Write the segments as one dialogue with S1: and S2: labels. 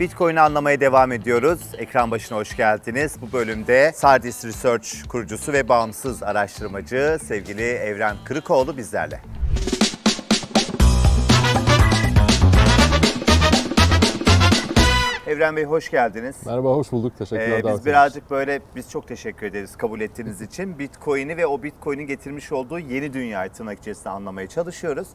S1: Bitcoin'i anlamaya devam ediyoruz. Ekran başına hoş geldiniz. Bu bölümde Sardis Research kurucusu ve bağımsız araştırmacı sevgili Evren Kırıkoğlu bizlerle. Evren Bey hoş geldiniz.
S2: Merhaba, hoş bulduk. Teşekkürler
S1: Ee, biz birazcık böyle biz çok teşekkür ederiz kabul ettiğiniz için. Bitcoin'i ve o Bitcoin'in getirmiş olduğu yeni dünyayı tırnak içerisinde anlamaya çalışıyoruz.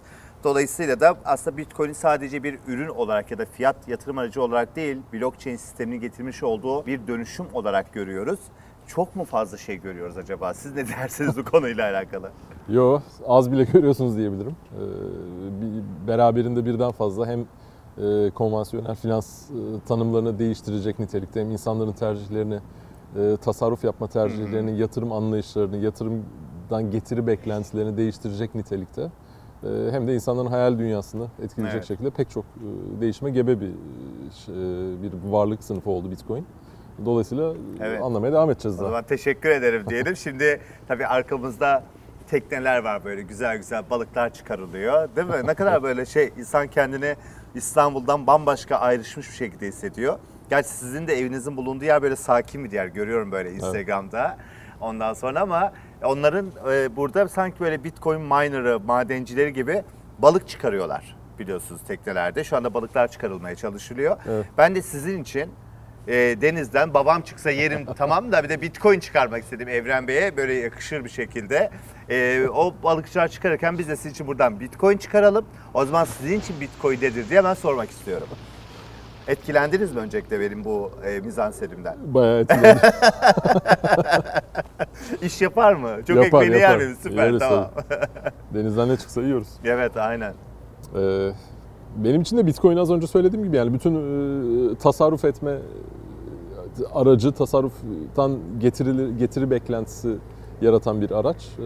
S1: Dolayısıyla da aslında Bitcoin'i sadece bir ürün olarak ya da fiyat yatırım aracı olarak değil, blockchain sisteminin getirmiş olduğu bir dönüşüm olarak görüyoruz. Çok mu fazla şey görüyoruz acaba? Siz ne dersiniz bu konuyla alakalı?
S2: Yo, az bile görüyorsunuz diyebilirim. Ee, beraberinde birden fazla hem e, konvansiyonel finans e, tanımlarını değiştirecek nitelikte hem insanların tercihlerini, e, tasarruf yapma tercihlerini, yatırım anlayışlarını, yatırımdan getiri beklentilerini değiştirecek nitelikte. E, hem de insanların hayal dünyasını etkileyecek
S1: Evet.
S2: şekilde pek çok e, değişime gebe bir e, bir varlık sınıfı oldu Bitcoin. Dolayısıyla e,
S1: Evet.
S2: anlamaya devam edeceğiz
S1: O
S2: daha.
S1: zaman teşekkür ederim diyelim. Şimdi tabii arkamızda tekneler var böyle güzel güzel balıklar çıkarılıyor. Değil mi? Ne kadar böyle şey insan kendini İstanbul'dan bambaşka ayrışmış bir şekilde hissediyor. Gerçi sizin de evinizin bulunduğu yer böyle sakin bir yer görüyorum böyle Instagram'da. Ondan sonra ama onların e, burada sanki böyle Bitcoin miner'ı, madencileri gibi balık çıkarıyorlar biliyorsunuz teknelerde. Şu anda balıklar çıkarılmaya çalışılıyor.
S2: Evet.
S1: Ben de sizin için e, denizden babam çıksa yerim tamam da bir de bitcoin çıkarmak istedim Evren Bey'e böyle yakışır bir şekilde. E, o balıkçılar çıkarırken biz de sizin için buradan bitcoin çıkaralım. O zaman sizin için bitcoin nedir diye ben sormak istiyorum. Etkilendiniz mi öncelikle benim bu e, mizanserimden?
S2: Bayağı etkileyici.
S1: İş yapar mı? Çok
S2: Yapar,
S1: ekmeğini yer
S2: yapar.
S1: miyim? Süper
S2: Yeriz
S1: tamam.
S2: Denizden ne çıksa yiyoruz.
S1: evet aynen.
S2: Ee, benim için de Bitcoin az önce söylediğim gibi yani bütün e, tasarruf etme e, aracı, tasarruftan getiri, getiri beklentisi yaratan bir araç Ee,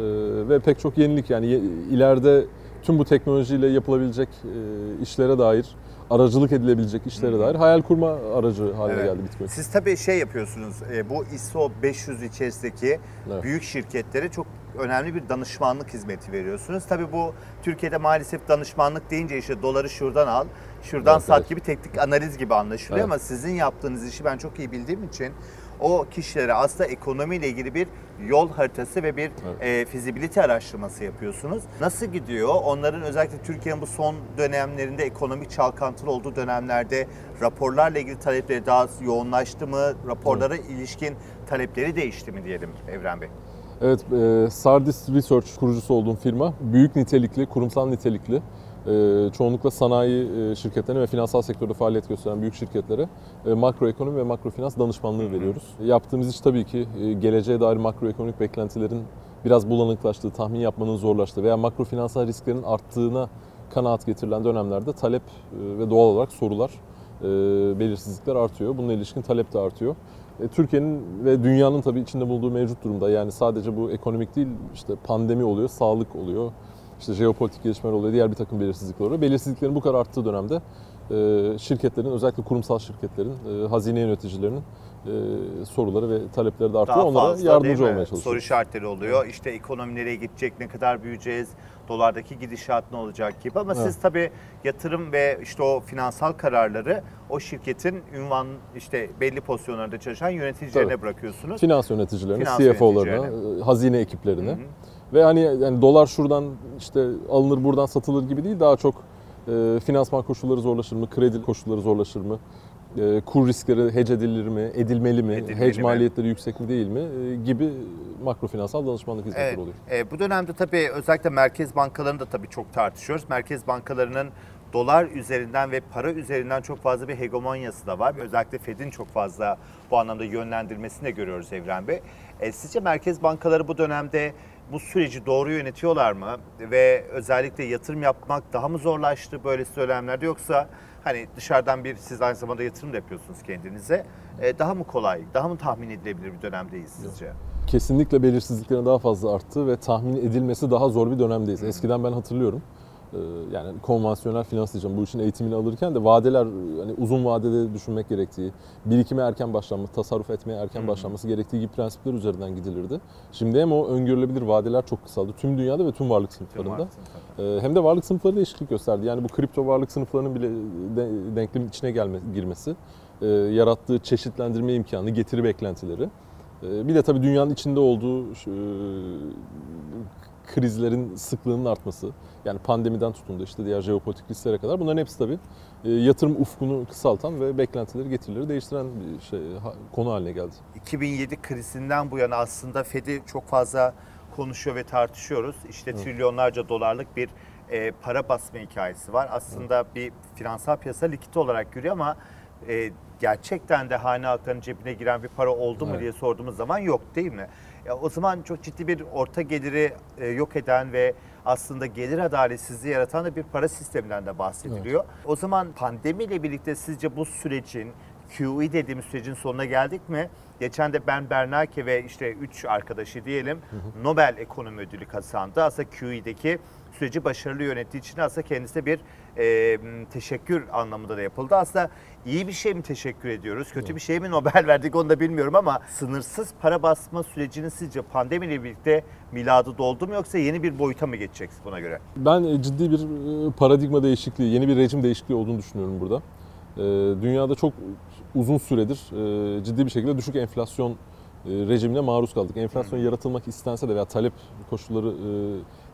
S2: ve pek çok yenilik yani ileride tüm bu teknolojiyle yapılabilecek e, işlere dair, aracılık edilebilecek işlere dair hayal kurma aracı haline
S1: Evet.
S2: geldi Bitcoin.
S1: Siz tabii şey yapıyorsunuz, e, bu ISO 500 içerisindeki
S2: Evet.
S1: büyük şirketlere çok önemli bir danışmanlık hizmeti veriyorsunuz. Tabii bu Türkiye'de maalesef danışmanlık deyince işte doları şuradan al, şuradan
S2: Evet,
S1: sat
S2: evet.
S1: gibi teknik analiz gibi anlaşılıyor
S2: Evet.
S1: ama sizin yaptığınız işi ben çok iyi bildiğim için o kişilere aslında ekonomiyle ilgili bir yol haritası ve bir e, fizibilite araştırması yapıyorsunuz. Nasıl gidiyor? Onların özellikle Türkiye'nin bu son dönemlerinde ekonomik çalkantılı olduğu dönemlerde raporlarla ilgili talepleri daha yoğunlaştı mı? Raporlara ilişkin talepleri değişti mi diyelim Evren Bey?
S2: Evet, e, Sardis Research kurucusu olduğum firma büyük nitelikli, kurumsal nitelikli, çoğunlukla sanayi e, şirketlerine ve finansal sektörde faaliyet gösteren büyük şirketlere e, makroekonomi ve makrofinans danışmanlığı veriyoruz. Yaptığımız iş tabii ki e, geleceğe dair makroekonomik beklentilerin biraz bulanıklaştığı, tahmin yapmanın zorlaştığı veya makrofinansal risklerin arttığına kanaat getirilen dönemlerde talep ve doğal olarak sorular, belirsizlikler artıyor. Bununla ilişkin talep de artıyor. Türkiye'nin ve dünyanın tabii içinde bulunduğu mevcut durumda yani sadece bu ekonomik değil işte pandemi oluyor, sağlık oluyor, işte jeopolitik gelişmeler oluyor, diğer bir takım belirsizlikler oluyor. Belirsizliklerin bu kadar arttığı dönemde e, şirketlerin özellikle kurumsal şirketlerin, e, hazine yöneticilerinin e, soruları ve talepleri de artıyor.
S1: Daha
S2: Onlara
S1: fazla
S2: yardımcı olmaya
S1: Soru
S2: çalışıyoruz.
S1: işaretleri oluyor. İşte ekonomi nereye gidecek, ne kadar büyüyeceğiz, dolardaki gidişat ne olacak gibi. Ama siz
S2: Evet.
S1: tabii yatırım ve işte o finansal kararları o şirketin ünvan işte belli pozisyonlarda çalışan yöneticilerine
S2: Tabii.
S1: bırakıyorsunuz.
S2: Finans yöneticilerine,
S1: Finans
S2: CFO'larına,
S1: yöneticilerine.
S2: hazine ekiplerine
S1: Hı hı.
S2: Ve hani yani dolar şuradan işte alınır buradan satılır gibi değil daha çok e, finansman koşulları zorlaşır mı, kredi koşulları zorlaşır mı, e, kur riskleri hedge edilir mi, edilmeli mi,
S1: Edilmeli
S2: hedge
S1: mi?
S2: maliyetleri yüksek mi değil mi e, gibi makrofinansal danışmanlık hizmetleri
S1: Evet.
S2: oluyor.
S1: E, bu dönemde tabii özellikle merkez bankalarını da tabii çok tartışıyoruz. Merkez bankalarının dolar üzerinden ve para üzerinden çok fazla bir hegemonyası da var. Özellikle Fed'in çok fazla bu anlamda yönlendirmesini de görüyoruz Evren Bey. E, sizce merkez bankaları bu dönemde bu süreci doğru yönetiyorlar mı? Ve özellikle yatırım yapmak daha mı zorlaştı böyle dönemlerde yoksa hani dışarıdan bir siz aynı zamanda yatırım da yapıyorsunuz kendinize. E, daha mı kolay, daha mı tahmin edilebilir bir dönemdeyiz sizce?
S2: Kesinlikle belirsizliklerin daha fazla arttığı ve tahmin edilmesi daha zor bir dönemdeyiz. Eskiden ben hatırlıyorum. E, Yani konvansiyonel finans diyeceğim bu işin eğitimini alırken de vadeler hani uzun vadede düşünmek gerektiği, birikime erken başlanması, tasarruf etmeye erken başlanması gerektiği gibi prensipler üzerinden gidilirdi. Şimdi hem o öngörülebilir vadeler çok kısaldı tüm dünyada ve tüm varlık sınıflarında. E, Hem de varlık sınıfları değişiklik gösterdi. Yani bu kripto varlık sınıflarının bile de- denklemin içine gelme, girmesi e, yarattığı çeşitlendirme imkanı, getiri beklentileri. E, bir de tabii dünyanın içinde olduğu e, krizlerin sıklığının artması. Yani pandemiden tutun da işte diğer jeopolitik risklere kadar bunların hepsi tabii e, yatırım ufkunu kısaltan ve beklentileri, getirileri değiştiren bir şey, konu haline geldi.
S1: 2007 krizinden bu yana aslında Fed'i çok fazla konuşuyor ve tartışıyoruz. İşte trilyonlarca dolarlık bir e, para basma hikayesi var. Aslında bir finansal piyasa likit olarak görüyor ama e, gerçekten de hane halklarının cebine giren bir para oldu mu
S2: Evet.
S1: diye sorduğumuz zaman yok değil mi? Ya, o zaman çok ciddi bir orta geliri e, yok eden ve aslında gelir adaletsizliği yaratan da bir para sisteminden de bahsediliyor. O zaman pandemiyle birlikte sizce bu sürecin QE dediğimiz sürecin sonuna geldik mi? Geçen de Ben Bernanke ve işte üç arkadaşı diyelim Nobel Ekonomi Ödülü kazandı. Aslında QE'deki süreci başarılı yönettiği için aslında kendisine bir e, teşekkür anlamında da yapıldı. Aslında iyi bir şey mi teşekkür ediyoruz? Kötü bir şey mi Nobel verdik onu da bilmiyorum ama sınırsız para basma sürecinin sizce pandemiyle birlikte miladı doldu mu yoksa yeni bir boyuta mı geçecek buna göre?
S2: Ben e, ciddi bir e, paradigma değişikliği, yeni bir rejim değişikliği olduğunu düşünüyorum burada. E, Dünyada çok uzun süredir ciddi bir şekilde düşük enflasyon rejimine maruz kaldık. Enflasyon yaratılmak istense de veya talep koşulları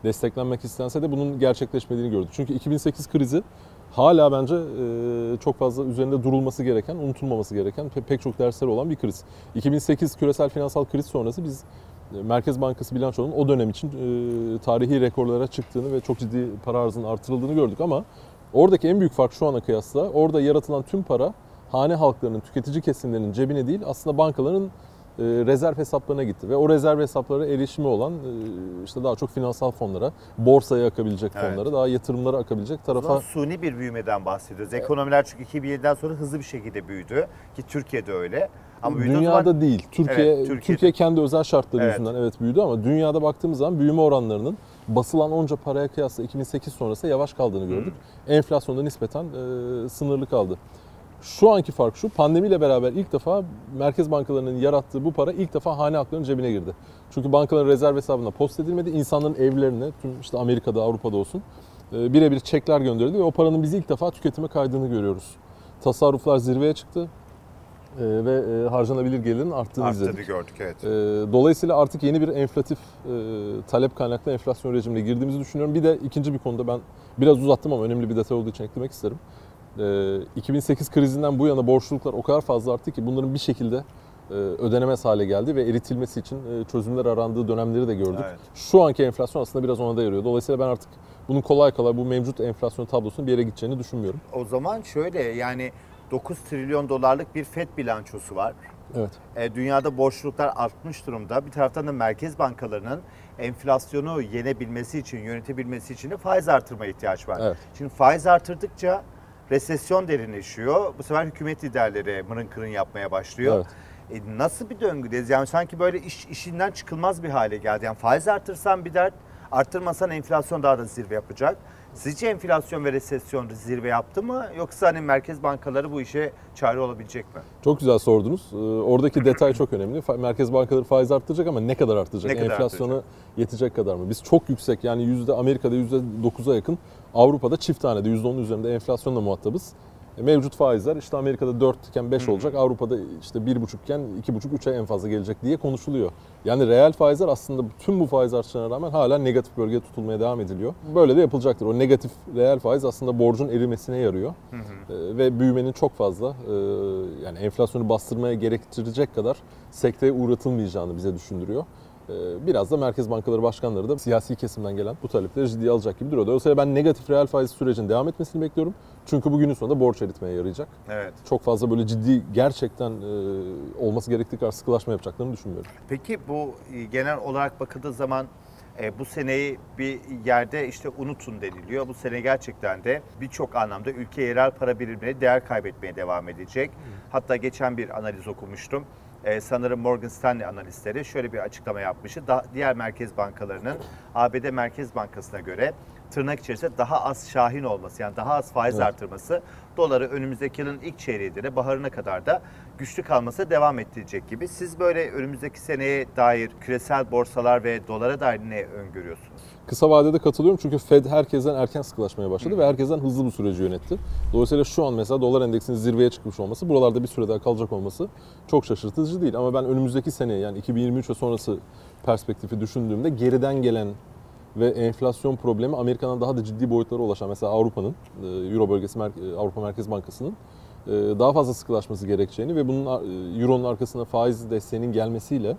S2: desteklenmek istense de bunun gerçekleşmediğini gördük. Çünkü 2008 krizi hala bence e, çok fazla üzerinde durulması gereken, unutulmaması gereken pe- pek çok dersleri olan bir kriz. 2008 küresel finansal kriz sonrası biz e, Merkez Bankası bilançonun o dönem için e, tarihi rekorlara çıktığını ve çok ciddi para arzının artırıldığını gördük ama oradaki en büyük fark şu ana kıyasla orada yaratılan tüm para hane halklarının, tüketici kesimlerinin cebine değil aslında bankaların rezerv hesaplarına gitti ve o rezerv hesaplara erişimi olan e, işte daha çok finansal fonlara, borsaya akabilecek
S1: Evet.
S2: fonlara, daha yatırımlara akabilecek
S1: O zaman
S2: tarafa
S1: suni bir büyümeden bahsediyoruz. Ekonomiler çünkü 2007'den sonra hızlı bir şekilde büyüdü ki Türkiye'de öyle. Ama
S2: dünyada
S1: zaman
S2: değil. Türkiye
S1: Evet, Türkiye'de.
S2: Türkiye kendi özel şartları
S1: Evet.
S2: yüzünden evet büyüdü ama dünyada baktığımız zaman büyüme oranlarının basılan onca paraya kıyasla 2008 sonrası yavaş kaldığını gördük. Enflasyonda nispeten e, sınırlı kaldı. Şu anki fark şu, pandemiyle beraber ilk defa merkez bankalarının yarattığı bu para ilk defa hane halklarının cebine girdi. Çünkü bankaların rezerv hesabına post edilmedi, insanların evlerine, tüm işte Amerika'da, Avrupa'da olsun e, birebir çekler gönderildi ve o paranın biz ilk defa tüketime kaydığını görüyoruz. Tasarruflar zirveye çıktı e, ve e, harcanabilir gelirin arttığını
S1: arttığını
S2: izledik.
S1: gördük evet.
S2: Dolayısıyla artık yeni bir enflatif talep kaynaklı enflasyon rejimine girdiğimizi düşünüyorum. Bir de ikinci bir konuda ben biraz uzattım ama önemli bir detay olduğu için eklemek isterim. E, 2008 krizinden bu yana borçluluklar o kadar fazla arttı ki bunların bir şekilde e, ödenemez hale geldi ve eritilmesi için e, çözümler arandığı dönemleri de gördük.
S1: Evet.
S2: Şu anki enflasyon aslında biraz ona da yarıyor. Dolayısıyla ben artık bunun kolay kolay bu mevcut enflasyon tablosunun bir yere gideceğini düşünmüyorum.
S1: O zaman şöyle yani 9 trilyon dolarlık bir FED bilançosu var.
S2: Evet.
S1: E, dünyada borçluluklar artmış durumda. Bir taraftan da merkez bankalarının enflasyonu yenebilmesi için, yönetebilmesi için de faiz artırma ihtiyaç var.
S2: Evet.
S1: Şimdi faiz artırdıkça resesyon derinleşiyor. Bu sefer hükümet liderleri mırın kırın yapmaya başlıyor.
S2: Evet.
S1: E, nasıl bir döngüdeyiz? Yani sanki böyle iş işinden çıkılmaz bir hale geldi. Yani faiz artırsan bir dert, arttırmasan enflasyon daha da zirve yapacak. Sizce enflasyon ve resesyon zirve yaptı mı? Yoksa hani merkez bankaları bu işe çare olabilecek mi?
S2: Çok güzel sordunuz. Ee, Oradaki detay çok önemli. Merkez bankaları faiz arttıracak ama ne kadar arttıracak?
S1: Ne kadar
S2: Enflasyona yetecek kadar mı? Biz çok yüksek yani yüzde Amerika'da yüzde 9'a yakın, Avrupa'da çift tanede yüzde 10'un üzerinde enflasyonla muhatabız. E, Mevcut faizler işte Amerika'da 4 iken 5 olacak, Avrupa'da işte 1,5 iken 2,5-3'e en fazla gelecek diye konuşuluyor. Yani reel faizler aslında tüm bu faiz artışlarına rağmen hala negatif bölgede tutulmaya devam ediliyor. Böyle de yapılacaktır. O negatif reel faiz aslında borcun erimesine yarıyor. E, ve büyümenin çok fazla e, yani enflasyonu bastırmaya gerektirecek kadar sekteye uğratılmayacağını bize düşündürüyor. E, Biraz da merkez bankaları başkanları da siyasi kesimden gelen bu talepleri ciddiye alacak gibi duruyor. Dolayısıyla ben negatif reel faiz sürecinin devam etmesini bekliyorum. Çünkü bugünün sonunda borç eritmeye yarayacak.
S1: Evet.
S2: Çok fazla böyle ciddi gerçekten e, olması gerektiği kadar sıkılaşma yapacaklarını düşünmüyorum.
S1: Peki bu e, genel olarak bakıldığı zaman e, bu seneyi bir yerde işte unutun deniliyor. Bu sene gerçekten de birçok anlamda ülke yerel para birimleri değer kaybetmeye devam edecek. Hatta geçen bir analiz okumuştum. E, sanırım Morgan Stanley analistleri şöyle bir açıklama yapmıştı. Da, diğer merkez bankalarının ABD Merkez Bankası'na göre tırnak içerisinde daha az şahin olması yani daha az faiz
S2: Evet.
S1: artırması doları önümüzdeki yılın ilk çeyreğinde de baharına kadar da güçlü kalması devam ettirecek gibi. Siz böyle önümüzdeki seneye dair küresel borsalar ve dolara dair ne öngörüyorsunuz?
S2: Kısa vadede katılıyorum çünkü Fed herkesten erken sıkılaşmaya başladı ve herkesten hızlı bu süreci yönetti. Dolayısıyla şu an mesela dolar endeksinin zirveye çıkmış olması, buralarda bir süre daha kalacak olması çok şaşırtıcı değil. Ama ben önümüzdeki sene yani 2023 ve sonrası perspektifi düşündüğümde geriden gelen ve enflasyon problemi Amerika'dan daha da ciddi boyutlara ulaşan mesela Avrupa'nın, e, Euro bölgesi e, Avrupa Merkez Bankası'nın e, daha fazla sıkılaşması gerekeceğini ve bunun Euro'nun arkasında faiz desteğinin gelmesiyle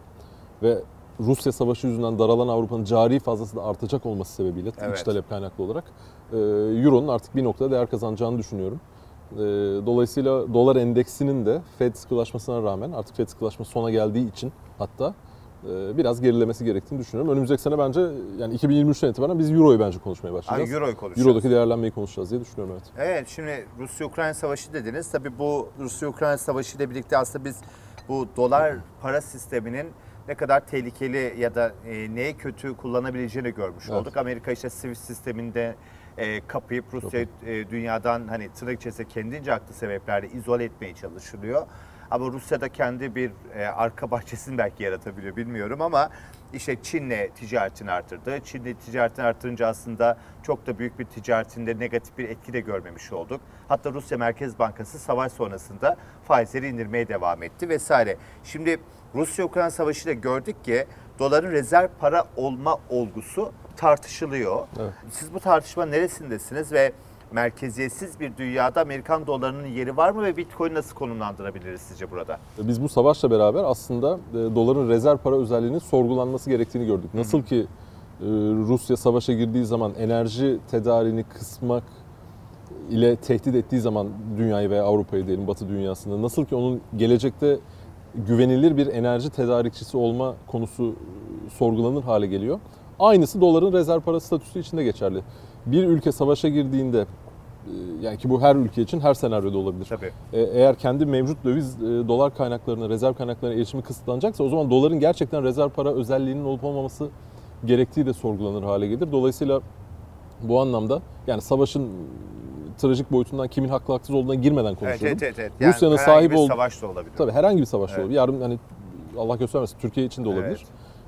S2: ve Rusya savaşı yüzünden daralan Avrupa'nın cari fazlası da artacak olması sebebiyle
S1: Evet.
S2: iç talep kaynaklı olarak Euro'nun artık bir noktada değer kazanacağını düşünüyorum. Dolayısıyla dolar endeksinin de Fed sıkılaşmasına rağmen artık Fed sıkılaşması sona geldiği için hatta biraz gerilemesi gerektiğini düşünüyorum. Önümüzdeki sene bence yani 2023'ten itibaren biz Euro'yu bence konuşmaya başlayacağız.
S1: Euro'yu konuşacağız.
S2: Euro'daki değerlenmeyi konuşacağız diye düşünüyorum evet.
S1: Evet şimdi Rusya-Ukrayna savaşı dediniz. Tabii bu Rusya-Ukrayna savaşı ile birlikte aslında biz bu dolar para sisteminin ne kadar tehlikeli ya da e, neye kötü kullanabileceğini görmüş
S2: Evet.
S1: olduk. Amerika işte Swift sisteminde e, kapayıp Rusya e, dünyadan hani tırnak içerisinde kendince haklı sebeplerle izole etmeye çalışılıyor. Ama Rusya da kendi bir e, arka bahçesini belki yaratabiliyor bilmiyorum ama işte Çin'le ticaretini artırdı. Çin'le ticaretini artırınca aslında çok da büyük bir ticaretinde negatif bir etki de görmemiş olduk. Hatta Rusya Merkez Bankası savaş sonrasında faizleri indirmeye devam etti vesaire. Şimdi Rusya-Ukrayna savaşıyla gördük ki doların rezerv para olma olgusu tartışılıyor.
S2: Evet.
S1: Siz bu tartışma neresindesiniz ve merkeziyetsiz bir dünyada Amerikan dolarının yeri var mı ve Bitcoin nasıl konumlandırabiliriz sizce burada?
S2: Biz bu savaşla beraber aslında e, doların rezerv para özelliğinin sorgulanması gerektiğini gördük. Nasıl ki e, Rusya savaşa girdiği zaman enerji tedariğini kısmak ile tehdit ettiği zaman dünyayı veya Avrupa'yı diyelim Batı dünyasında nasıl ki onun gelecekte güvenilir bir enerji tedarikçisi olma konusu e, sorgulanır hale geliyor. Aynısı doların rezerv para statüsü içinde geçerli. Bir ülke savaşa girdiğinde e, yani ki bu her ülke için her senaryoda olabilir.
S1: Tabii.
S2: E, eğer kendi mevcut döviz e, dolar kaynaklarına, rezerv kaynaklarına erişimi kısıtlanacaksa o zaman doların gerçekten rezerv para özelliğinin olup olmaması gerektiği de sorgulanır hale gelir. Dolayısıyla bu anlamda yani savaşın trajik boyutundan kimin haklı haksız olduğuna girmeden konuşalım.
S1: evet, evet. evet. Yani
S2: Rusya'nın
S1: herhangi
S2: sahibi
S1: bir
S2: ol-
S1: savaş da olabilir.
S2: Tabii herhangi bir savaş
S1: Evet.
S2: olabilir. Yarın hani Allah göstermesin Türkiye için de olabilir.
S1: Evet.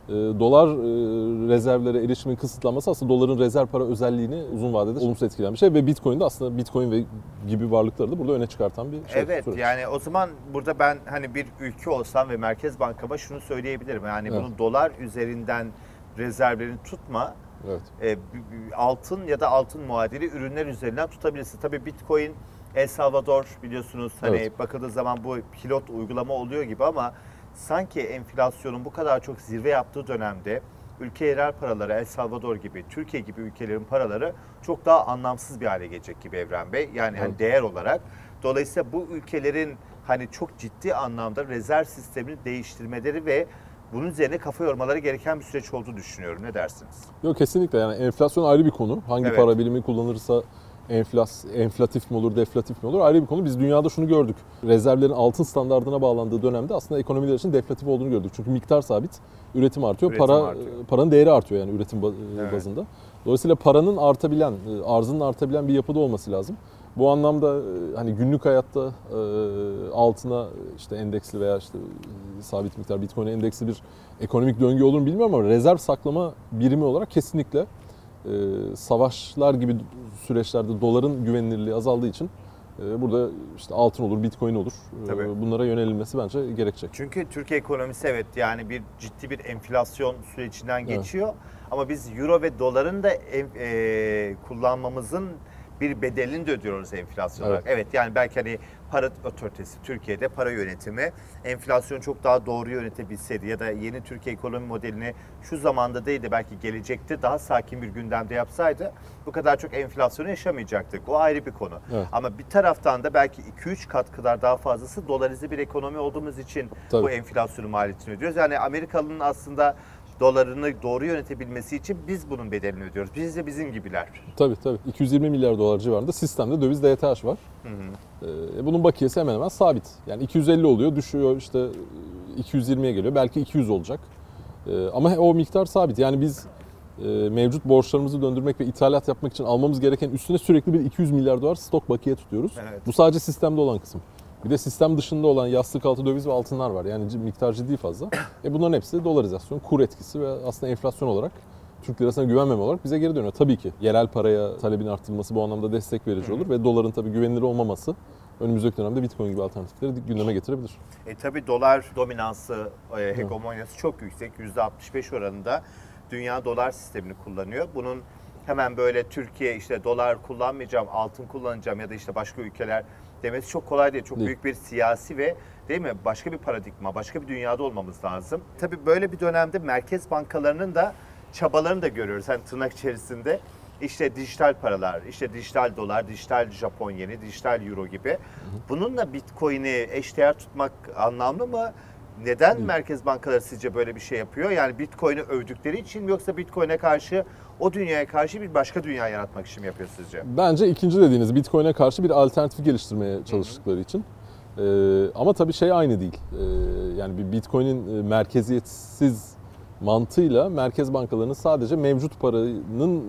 S2: E, dolar e, rezervlere erişimin kısıtlanması aslında doların rezerv para özelliğini uzun vadede olumsuz etkileyen bir şey ve Bitcoin de aslında Bitcoin ve gibi varlıkları da burada öne çıkartan bir şey.
S1: Evet
S2: süreç.
S1: yani o zaman burada ben hani bir ülke olsam ve Merkez Bankama şunu söyleyebilirim. Yani
S2: Evet.
S1: bunu dolar üzerinden rezervlerini tutma.
S2: Evet.
S1: e, altın ya da altın muadili ürünler üzerinden tutabilirsin. Tabii Bitcoin El Salvador biliyorsunuz hani
S2: Evet.
S1: bakıldığı zaman bu pilot uygulama oluyor gibi ama sanki enflasyonun bu kadar çok zirve yaptığı dönemde ülke yerel paraları El Salvador gibi, Türkiye gibi ülkelerin paraları çok daha anlamsız bir hale gelecek gibi Evren Bey. Yani hani
S2: Evet.
S1: değer olarak. Dolayısıyla bu ülkelerin hani çok ciddi anlamda rezerv sistemini değiştirmeleri ve bunun üzerine kafa yormaları gereken bir süreç olduğunu düşünüyorum. Ne dersiniz?
S2: Yok kesinlikle yani enflasyon ayrı bir konu. Hangi
S1: Evet.
S2: para birimi kullanırsa enflas, enflatif mi olur, deflatif mi olur ayrı bir konu. Biz dünyada şunu gördük. Rezervlerin altın standardına bağlandığı dönemde aslında ekonomiler için deflatif olduğunu gördük. Çünkü miktar sabit, üretim artıyor.
S1: Üretim
S2: para
S1: artıyor.
S2: paranın değeri artıyor yani üretim
S1: Evet.
S2: bazında. Dolayısıyla paranın artabilen, e, arzının artabilen bir yapıda olması lazım. Bu anlamda e, hani günlük hayatta e, altına işte endeksli veya işte e, sabit miktar Bitcoin'e endeksli bir ekonomik döngü olur mu bilmiyorum ama rezerv saklama birimi olarak kesinlikle e, savaşlar gibi süreçlerde doların güvenilirliği azaldığı için e, burada işte altın olur, Bitcoin olur. E, bunlara yönelilmesi bence gerekecek.
S1: Çünkü Türkiye ekonomisi evet yani bir ciddi bir enflasyon sürecinden
S2: Evet.
S1: geçiyor. Ama biz euro ve doların da e, kullanmamızın bir bedelini de ödüyoruz enflasyon
S2: Evet.
S1: olarak. Evet yani belki hani para otoritesi Türkiye'de para yönetimi enflasyonu çok daha doğru yönetebilseydi ya da yeni Türkiye ekonomi modelini şu zamanda değil de belki gelecekte daha sakin bir gündemde yapsaydı bu kadar çok enflasyonu yaşamayacaktık. O ayrı bir konu.
S2: Evet.
S1: Ama bir taraftan da belki 2-3 kat kadar daha fazlası dolarize bir ekonomi olduğumuz için
S2: Tabii.
S1: bu enflasyonun maliyetini ödüyoruz. Yani Amerikalı'nın aslında dolarını doğru yönetebilmesi için biz bunun bedelini ödüyoruz. Biz de bizim gibiler.
S2: Tabii tabii. 220 milyar dolar civarında sistemde döviz DTH var. E, bunun bakiyesi hemen hemen sabit. Yani 250 oluyor, düşüyor işte e, 220'ye geliyor. Belki 200 olacak. E, ama o miktar sabit. Yani biz e, mevcut borçlarımızı döndürmek ve ithalat yapmak için almamız gereken üstüne sürekli bir 200 milyar dolar stok bakiye tutuyoruz.
S1: Evet.
S2: Bu sadece sistemde olan kısım. Bir de sistem dışında olan yastık altı döviz ve altınlar var. Yani miktar ciddi fazla. E bunların hepsi dolarizasyon, kur etkisi ve aslında enflasyon olarak Türk lirasına güvenmeme olarak bize geri dönüyor. Tabii ki yerel paraya talebin arttırılması bu anlamda destek verici olur ve doların tabii güvenilir olmaması önümüzdeki dönemde Bitcoin gibi alternatifleri gündeme getirebilir.
S1: E tabi dolar dominansı, e, hegemonyası çok yüksek. %65 oranında dünya dolar sistemini kullanıyor. Bunun hemen böyle Türkiye işte dolar kullanmayacağım, altın kullanacağım ya da işte başka ülkeler demesi çok kolay değil. Çok
S2: Değil.
S1: büyük bir siyasi ve değil mi başka bir paradigma, başka bir dünyada olmamız lazım. Tabi böyle bir dönemde merkez bankalarının da çabalarını da görüyoruz. Hani tırnak içerisinde işte dijital paralar, işte dijital dolar, dijital Japon yeni, dijital euro gibi. Bununla Bitcoin'i eşdeğer tutmak anlamlı mı? Neden merkez bankaları sizce böyle bir şey yapıyor? Yani Bitcoin'i övdükleri için mi yoksa Bitcoin'e karşı o dünyaya karşı bir başka dünya yaratmak için mi yapıyor sizce?
S2: Bence ikinci dediğiniz Bitcoin'e karşı bir alternatif geliştirmeye çalıştıkları için. Ee, ama tabii şey aynı değil. Ee, yani bir Bitcoin'in e, merkeziyetsiz mantığıyla merkez bankalarının sadece mevcut paranın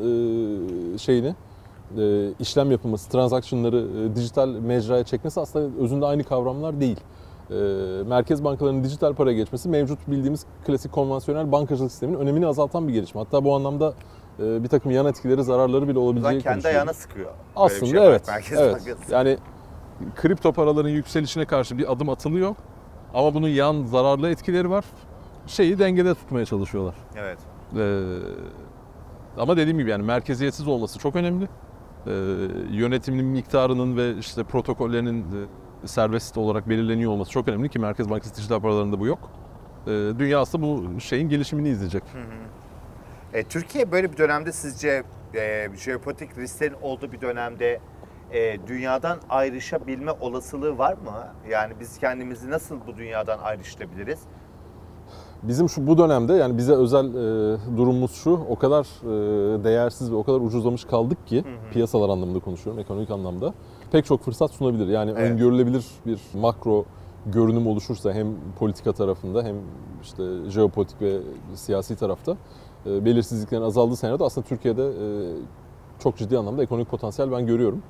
S2: e, şeyini e, işlem yapılması, transaction'ları e, dijital mecraya çekmesi aslında özünde aynı kavramlar değil. E, merkez bankalarının dijital paraya geçmesi mevcut bildiğimiz klasik konvansiyonel bankacılık sisteminin önemini azaltan bir gelişme. Hatta bu anlamda e, bir takım yan etkileri, zararları bile olabileceği
S1: kendi ayağına sıkıyor. Bir
S2: Aslında
S1: şey
S2: evet.
S1: Merkez
S2: evet.
S1: Bankası.
S2: Yani
S3: kripto paraların yükselişine karşı bir adım atılıyor. Ama bunun yan zararlı etkileri var. Şeyi dengede tutmaya çalışıyorlar.
S1: Evet.
S3: Ee, ama dediğim gibi yani merkeziyetsiz olması çok önemli. Ee, yönetiminin miktarının ve işte protokollerinin e, serbest olarak belirleniyor olması çok önemli ki Merkez Bankası dijital paralarında bu yok. Ee, dünya aslında bu şeyin gelişimini izleyecek.
S1: E, Türkiye böyle bir dönemde sizce e, jeopolitik risklerin olduğu bir dönemde e, dünyadan ayrışabilme olasılığı var mı? Yani biz kendimizi nasıl bu dünyadan ayrıştırabiliriz?
S2: bizim şu bu dönemde yani bize özel e, durumumuz şu o kadar e, değersiz ve o kadar ucuzlamış kaldık ki piyasalar anlamında konuşuyorum ekonomik anlamda pek çok fırsat sunabilir. Yani
S1: Evet.
S2: öngörülebilir bir makro görünüm oluşursa hem politika tarafında hem işte jeopolitik ve siyasi tarafta e, belirsizliklerin azaldığı senaryoda aslında Türkiye'de e, çok ciddi anlamda ekonomik potansiyel ben görüyorum.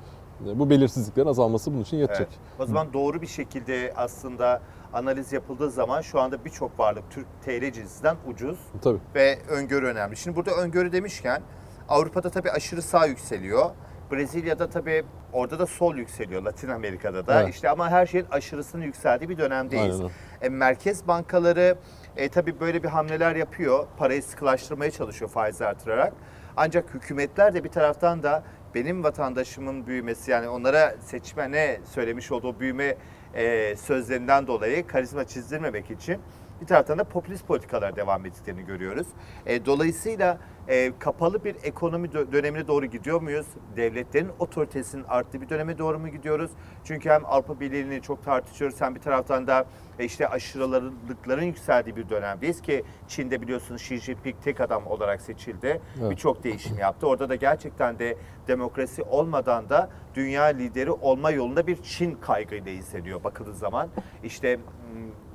S2: E, Bu belirsizliklerin azalması bunun için yetecek.
S1: Evet. O zaman doğru bir şekilde aslında analiz yapıldığı zaman şu anda birçok varlık Türk TL cinsinden ucuz
S2: Tabii.
S1: ve öngörü önemli. Şimdi burada öngörü demişken Avrupa'da tabii aşırı sağ yükseliyor. Brezilya'da tabii orada da sol yükseliyor. Latin Amerika'da da.
S2: Evet.
S1: İşte ama her şeyin aşırısının yükseldiği bir dönemdeyiz.
S2: Aynen.
S1: E, merkez bankaları e, tabii böyle bir hamleler yapıyor. Parayı sıkılaştırmaya çalışıyor faizi artırarak. Ancak hükümetler de bir taraftan da benim vatandaşımın büyümesi yani onlara seçmene söylemiş olduğu büyüme e, sözlerinden dolayı karizma çizdirmemek için bir taraftan da popülist politikalar devam ettiklerini görüyoruz. E, dolayısıyla e, kapalı bir ekonomi dö- dönemine doğru gidiyor muyuz? Devletlerin otoritesinin arttığı bir döneme doğru mu gidiyoruz? Çünkü hem Avrupa Birliği'ni çok tartışıyoruz hem bir taraftan da e, işte aşırılıkların yükseldiği bir dönemdeyiz ki Çin'de biliyorsunuz Xi Jinping tek adam olarak seçildi.
S2: Evet.
S1: Birçok değişim yaptı. Orada da gerçekten de demokrasi olmadan da dünya lideri olma yolunda bir Çin kaygıyla hissediyor bakıldığı zaman. İşte mm,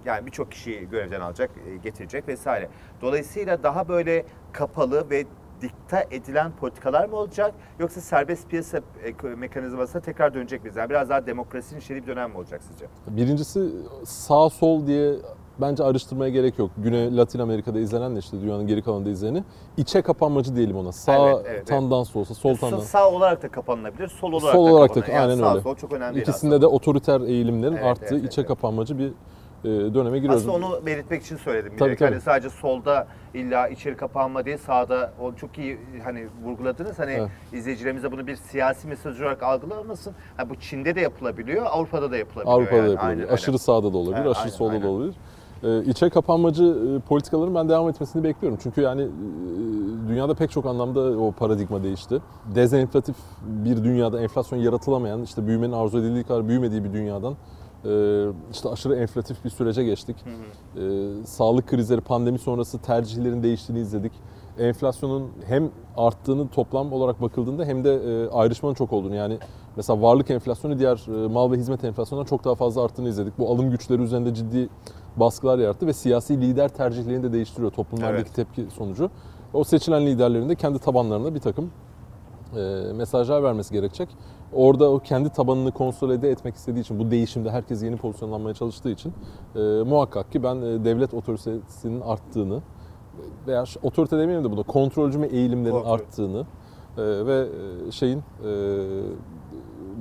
S1: yani birçok kişiyi görevden alacak, e, getirecek vesaire. Dolayısıyla daha böyle kapalı ve dikta edilen politikalar mı olacak yoksa serbest piyasa e, mekanizmasına tekrar dönecek miyiz? Yani biraz daha demokrasinin içeriği bir dönem mi olacak sizce?
S2: Birincisi sağ sol diye bence araştırmaya gerek yok. Güney Latin Amerika'da izlenen de işte dünyanın geri kalanında izleni. İçe kapanmacı diyelim ona. Sağ
S1: Evet, evet,
S2: tandans olsa, sol
S1: Sa-
S2: tandans.
S1: Sağ olarak da kapanılabilir, sol olarak
S2: Sol
S1: da
S2: olarak da.
S1: Yani
S2: aynen
S1: sağ
S2: öyle.
S1: sol çok önemli
S2: İkisinde de otoriter eğilimlerin
S1: Evet,
S2: arttığı
S1: evet,
S2: içe
S1: evet.
S2: kapanmacı bir döneme giriyoruz.
S1: Aslında onu belirtmek için söyledim.
S2: Tabii,
S1: Tabii, hani sadece solda illa içeri kapanma değil sağda onu çok iyi hani vurguladınız. Hani
S2: Evet.
S1: izleyicilerimiz de bunu bir siyasi mesaj olarak algılamasın. Ha, bu Çin'de de yapılabiliyor, Avrupa'da da yapılabiliyor.
S2: Avrupa'da
S1: yani.
S2: da yapılabilir.
S1: Aynen
S2: aşırı sağda da olabilir,
S1: Evet,
S2: aşırı
S1: aynen,
S2: solda
S1: aynen.
S2: da olabilir. Ee, içe kapanmacı e, politikaların ben devam etmesini bekliyorum. Çünkü yani e, dünyada pek çok anlamda o paradigma değişti. Dezenflatif bir dünyada enflasyon yaratılamayan, işte büyümenin arzu edildiği kadar büyümediği bir dünyadan e, işte aşırı enflatif bir sürece geçtik. E, sağlık krizleri, pandemi sonrası tercihlerin değiştiğini izledik. Enflasyonun hem arttığını toplam olarak bakıldığında hem de e, ayrışmanın çok olduğunu yani mesela varlık enflasyonu diğer e, mal ve hizmet enflasyonundan çok daha fazla arttığını izledik. Bu alım güçleri üzerinde ciddi baskılar yarattı ve siyasi lider tercihlerini de değiştiriyor toplumlardaki
S1: Evet.
S2: tepki sonucu. O seçilen liderlerin de kendi tabanlarına bir takım e, mesajlar vermesi gerekecek. Orada o kendi tabanını konsolide etmek istediği için, bu değişimde herkes yeni pozisyonlanmaya çalıştığı için e, muhakkak ki ben e, devlet otoritesinin arttığını veya otorite demeyeyim de bunu kontrolcü mü eğilimlerin
S1: Kontrol.
S2: arttığını e, ve e, şeyin e,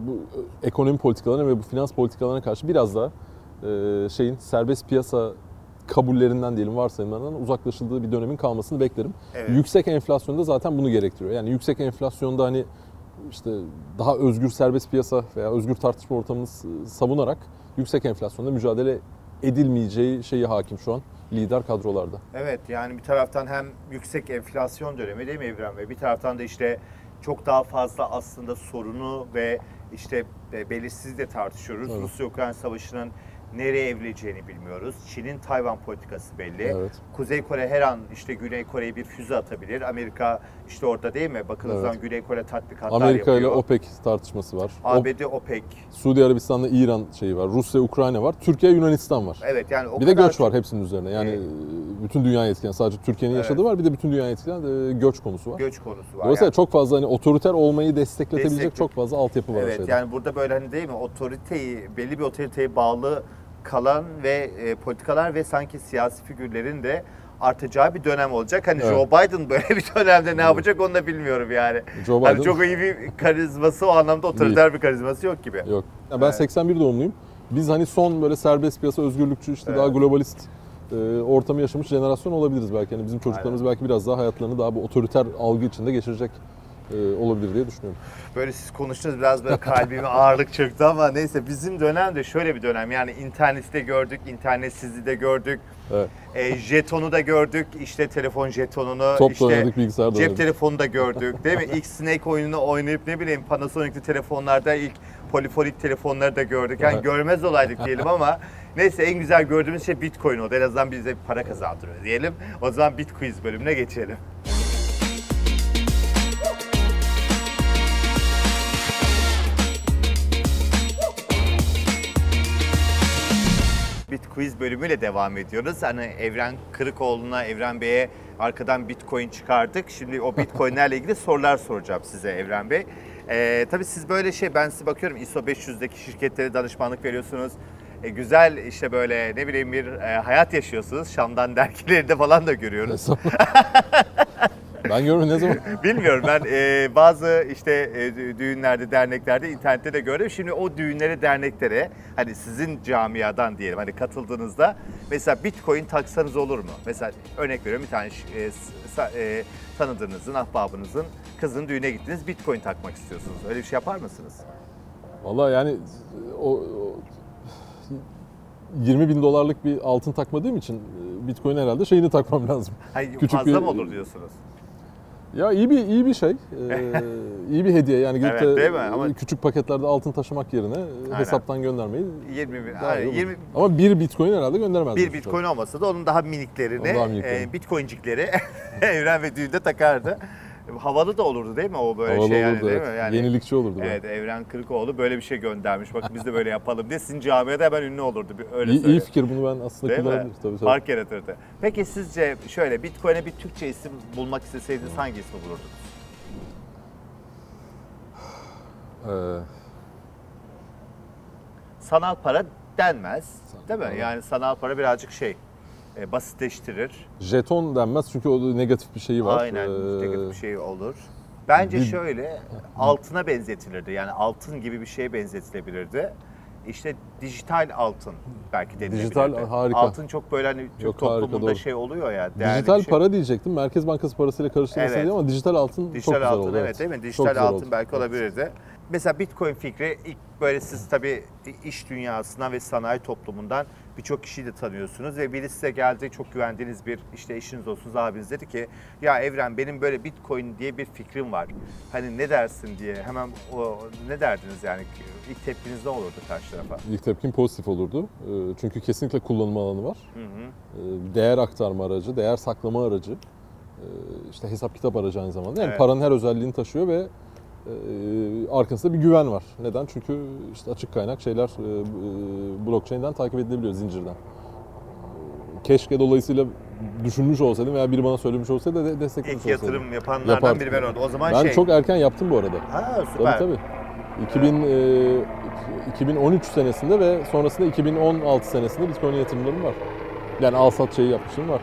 S2: bu e, ekonomi politikalarına ve bu finans politikalarına karşı biraz daha e, şeyin serbest piyasa kabullerinden diyelim varsayımlarından uzaklaşıldığı bir dönemin kalmasını beklerim.
S1: Evet.
S2: Yüksek enflasyonda zaten bunu gerektiriyor. Yani yüksek enflasyonda hani işte daha özgür serbest piyasa veya özgür tartışma ortamını savunarak yüksek enflasyonda mücadele edilmeyeceği şeyi hakim şu an lider kadrolarda.
S1: Evet yani bir taraftan hem yüksek enflasyon dönemi değil mi Evren Bey? Bir taraftan da işte çok daha fazla aslında sorunu ve işte e, belirsizliği de tartışıyoruz.
S2: Evet.
S1: Rusya-Ukrayna savaşının nereye evrileceğini bilmiyoruz. Çin'in Tayvan politikası belli.
S2: Evet.
S1: Kuzey Kore her an işte Güney Kore'ye bir füze atabilir. Amerika işte orada değil mi? Bakınızdan
S2: Evet.
S1: Güney Kore tatbikatlar
S2: Amerika ile
S1: yapıyor.
S2: OPEC tartışması var.
S1: ABD, OPEC.
S2: Suudi Arabistan'da İran şeyi var. Rusya, Ukrayna var. Türkiye, Yunanistan var.
S1: Evet yani o
S2: bir de
S1: kadar
S2: göç
S1: çok-
S2: var hepsinin üzerine. Yani e, bütün dünyayı etkileyen sadece Türkiye'nin
S1: Evet.
S2: yaşadığı var. Bir de bütün dünyayı etkileyen e, göç konusu var.
S1: göç konusu var.
S2: Dolayısıyla
S1: Yani-
S2: çok fazla hani otoriter olmayı destekletebilecek
S1: Destekle-
S2: çok fazla altyapı var
S1: Evet yani burada böyle hani değil mi otoriteyi belli bir otoriteye bağlı kalan ve e, politikalar ve sanki siyasi figürlerin de artacağı bir dönem olacak. Hani
S2: Evet.
S1: Joe Biden böyle bir dönemde ne yapacak onu da bilmiyorum yani.
S2: Joe
S1: Hani
S2: Biden-
S1: çok iyi bir karizması o anlamda otoriter bir karizması yok gibi.
S2: Yok. Ya ben
S1: Evet.
S2: 81 doğumluyum. Biz hani son böyle serbest piyasa, özgürlükçü işte
S1: Evet.
S2: daha globalist e, ortamı yaşamış jenerasyon olabiliriz belki. Yani bizim çocuklarımız belki biraz daha hayatlarını daha bu otoriter algı içinde geçirecek olabilir diye düşünüyorum.
S1: Böyle siz konuştunuz biraz böyle kalbime ağırlık çöktü ama neyse bizim dönem de şöyle bir dönem. Yani interneti de gördük, internetsizliği de gördük.
S2: Evet.
S1: E, jetonu da gördük. işte telefon jetonunu.
S2: Top
S1: işte
S2: oynadık, bilgisayar
S1: Cep
S2: oynadık.
S1: telefonu da gördük değil mi? İlk Snake oyununu oynayıp ne bileyim Panasonic'li telefonlarda ilk polifonik telefonları da gördük. Yani
S2: Evet.
S1: görmez olaydık diyelim ama neyse en güzel gördüğümüz şey Bitcoin oldu. En azından bize para kazandırıyor diyelim. O zaman Bitquiz bölümüne geçelim. Bitquiz bölümüyle devam ediyoruz. Hani Evren Kırıkoğlu'na, Evren Bey'e arkadan Bitcoin çıkardık. Şimdi o Bitcoin'lerle ilgili sorular soracağım size Evren Bey. Ee, tabii siz böyle şey, ben size bakıyorum ISO 500'deki şirketlere danışmanlık veriyorsunuz. E, güzel işte böyle ne bileyim bir e, hayat yaşıyorsunuz. Şam'dan dergilerinde falan da görüyoruz.
S2: ben görmedim ne zaman?
S1: Bilmiyorum ben e, bazı işte e, dü- düğünlerde, derneklerde, internette de gördüm. Şimdi o düğünlere, derneklere hani sizin camiadan diyelim hani katıldığınızda mesela bitcoin taksanız olur mu? Mesela örnek veriyorum bir tane e, sa- e, tanıdığınızın, ahbabınızın kızının düğüne gittiniz bitcoin takmak istiyorsunuz. Öyle bir şey yapar mısınız?
S2: Vallahi yani o, o 20 bin dolarlık bir altın takmadığım için e, Bitcoin herhalde şeyini takmam lazım.
S1: Hayır,
S2: Küçük
S1: fazla
S2: bir-
S1: mı olur diyorsunuz?
S2: Ya iyi bir iyi bir şey. Ee, iyi bir hediye. Yani gidip
S1: Evet,
S2: de?
S1: Ama-
S2: küçük paketlerde altın taşımak yerine e, hesaptan göndermeyi
S1: 20 bin,
S2: olur.
S1: 20
S2: Ama bir Bitcoin herhalde göndermez.
S1: bir bitcoin olmasa da onun daha miniklerini,
S2: Onun daha miniklerini.
S1: e, bitcoincikleri Evren ve düğünde takardı. Havalı da olurdu değil mi o böyle
S2: Havalı
S1: şey yani
S2: olurdu,
S1: değil
S2: evet.
S1: mi? Yani,
S2: Yenilikçi olurdu. böyle.
S1: Evet Evren Kırıkoğlu böyle bir şey göndermiş. Bakın biz de böyle yapalım diye sizin camiada hemen ünlü olurdu. Öyle
S2: İyi, iyi fikir bunu ben aslında kullanabilirim. Tabii, tabii.
S1: Fark yaratırdı. Peki sizce şöyle Bitcoin'e bir Türkçe isim bulmak isteseydiniz hangi ismi bulurdunuz?
S2: Ee,
S1: Sanal para denmez. değil mi?
S2: para.
S1: Yani sanal para birazcık şey e, basitleştirir.
S2: jeton denmez çünkü o negatif bir şeyi var.
S1: Aynen
S2: Ee,
S1: negatif bir şey olur. Bence
S2: bir-
S1: şöyle altına benzetilirdi. Yani altın gibi bir şeye benzetilebilirdi. İşte dijital altın belki denilebilirdi.
S2: Dijital, harika.
S1: Altın çok böyle hani Türk
S2: harika,
S1: toplumunda
S2: doğru.
S1: şey oluyor ya.
S2: Dijital
S1: şey.
S2: para diyecektim. Merkez Bankası parasıyla karıştırmasın
S1: Evet.
S2: ama dijital altın
S1: Dijital
S2: çok güzel
S1: altın
S2: oldu.
S1: evet değil mi?
S2: Çok
S1: Dijital altın
S2: oldu.
S1: belki
S2: Evet.
S1: Mesela Bitcoin fikri ilk böyle siz tabii iş dünyasından ve sanayi toplumundan birçok kişiyi de tanıyorsunuz ve biri size geldi çok güvendiğiniz bir işte eşiniz olsun abiniz dedi ki ya Evren benim böyle Bitcoin diye bir fikrim var. Hani ne dersin diye hemen o, ne derdiniz yani ilk tepkiniz ne olurdu karşı tarafa?
S2: İlk tepkim pozitif olurdu. Ee, Çünkü kesinlikle kullanım alanı var.
S1: Hı hı.
S2: Ee, Değer aktarma aracı, değer saklama aracı, ee, işte hesap kitap aracı aynı zamanda. Yani
S1: Evet.
S2: paranın her özelliğini taşıyor ve arkasında bir güven var. Neden? Çünkü işte açık kaynak şeyler e, e, blockchain'den takip edilebiliyor zincirden. Keşke dolayısıyla düşünmüş olsaydım veya biri bana söylemiş olsaydı de desteklemiş
S1: İlk
S2: olsaydım.
S1: yatırım yapanlardan
S2: Yapardım.
S1: biri ben oldum. O zaman
S2: Ben
S1: şey...
S2: çok erken yaptım bu arada.
S1: Ha
S2: Tabii
S1: süper.
S2: tabii. 2000, e, 2013 senesinde ve sonrasında 2016 senesinde Bitcoin yatırımlarım var. Yani al sat şeyi yapmışım var.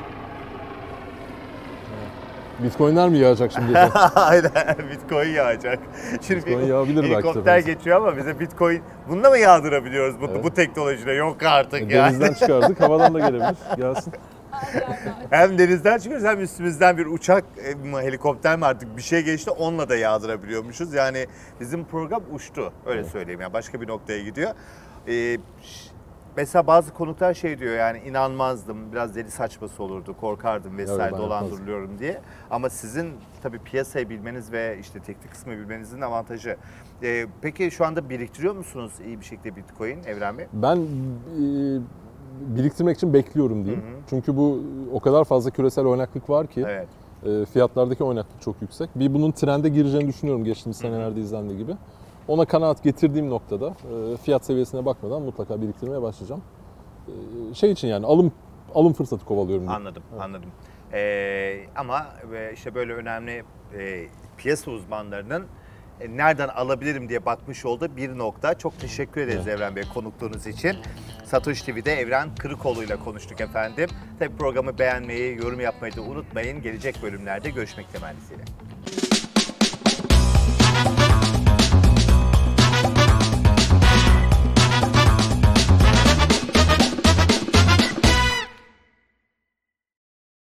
S2: Bitcoinler mi yağacak şimdi?
S1: Aynen Bitcoin yağacak. Şimdi
S2: Bitcoin yağabilir belki
S1: helikopter geçiyor ama bize Bitcoin bununla mı yağdırabiliyoruz bu,
S2: Evet.
S1: bu teknolojide? Yok artık ya.
S2: E, Denizden çıkardık, havadan da gelebilir. Gelsin.
S1: Hem denizden çıkıyoruz hem üstümüzden bir uçak e, mi, helikopter mi artık bir şey geçti onunla da yağdırabiliyormuşuz. Yani bizim program uçtu öyle söyleyeyim yani başka bir noktaya gidiyor. Ee, mesela bazı konuklar şey diyor yani inanmazdım biraz deli saçması olurdu korkardım vesaire
S2: ben
S1: dolandırılıyorum diye. Ama sizin tabii piyasayı bilmeniz ve işte teknik kısmı bilmenizin avantajı. Ee, peki şu anda biriktiriyor musunuz iyi bir şekilde Bitcoin Evren Bey?
S2: Ben e, biriktirmek için bekliyorum diyeyim. Çünkü bu o kadar fazla küresel oynaklık var ki
S1: Evet.
S2: e, fiyatlardaki oynaklık çok yüksek. Bir bunun trende gireceğini düşünüyorum geçtiğimiz senelerde izlendiği gibi. Ona kanaat getirdiğim noktada e, fiyat seviyesine bakmadan mutlaka biriktirmeye başlayacağım. E, Şey için yani alım alım fırsatı kovalıyorum.
S1: Anladım, anladım. Ee, ama e, işte böyle önemli e, piyasa uzmanlarının e, nereden alabilirim diye bakmış olduğu bir nokta. Çok teşekkür ederiz Evren Bey konukluğunuz için. Satoshi TV'de Evren Kırıkoğlu ile konuştuk efendim. Tabii programı beğenmeyi, yorum yapmayı da unutmayın. Gelecek bölümlerde görüşmek temennisiyle.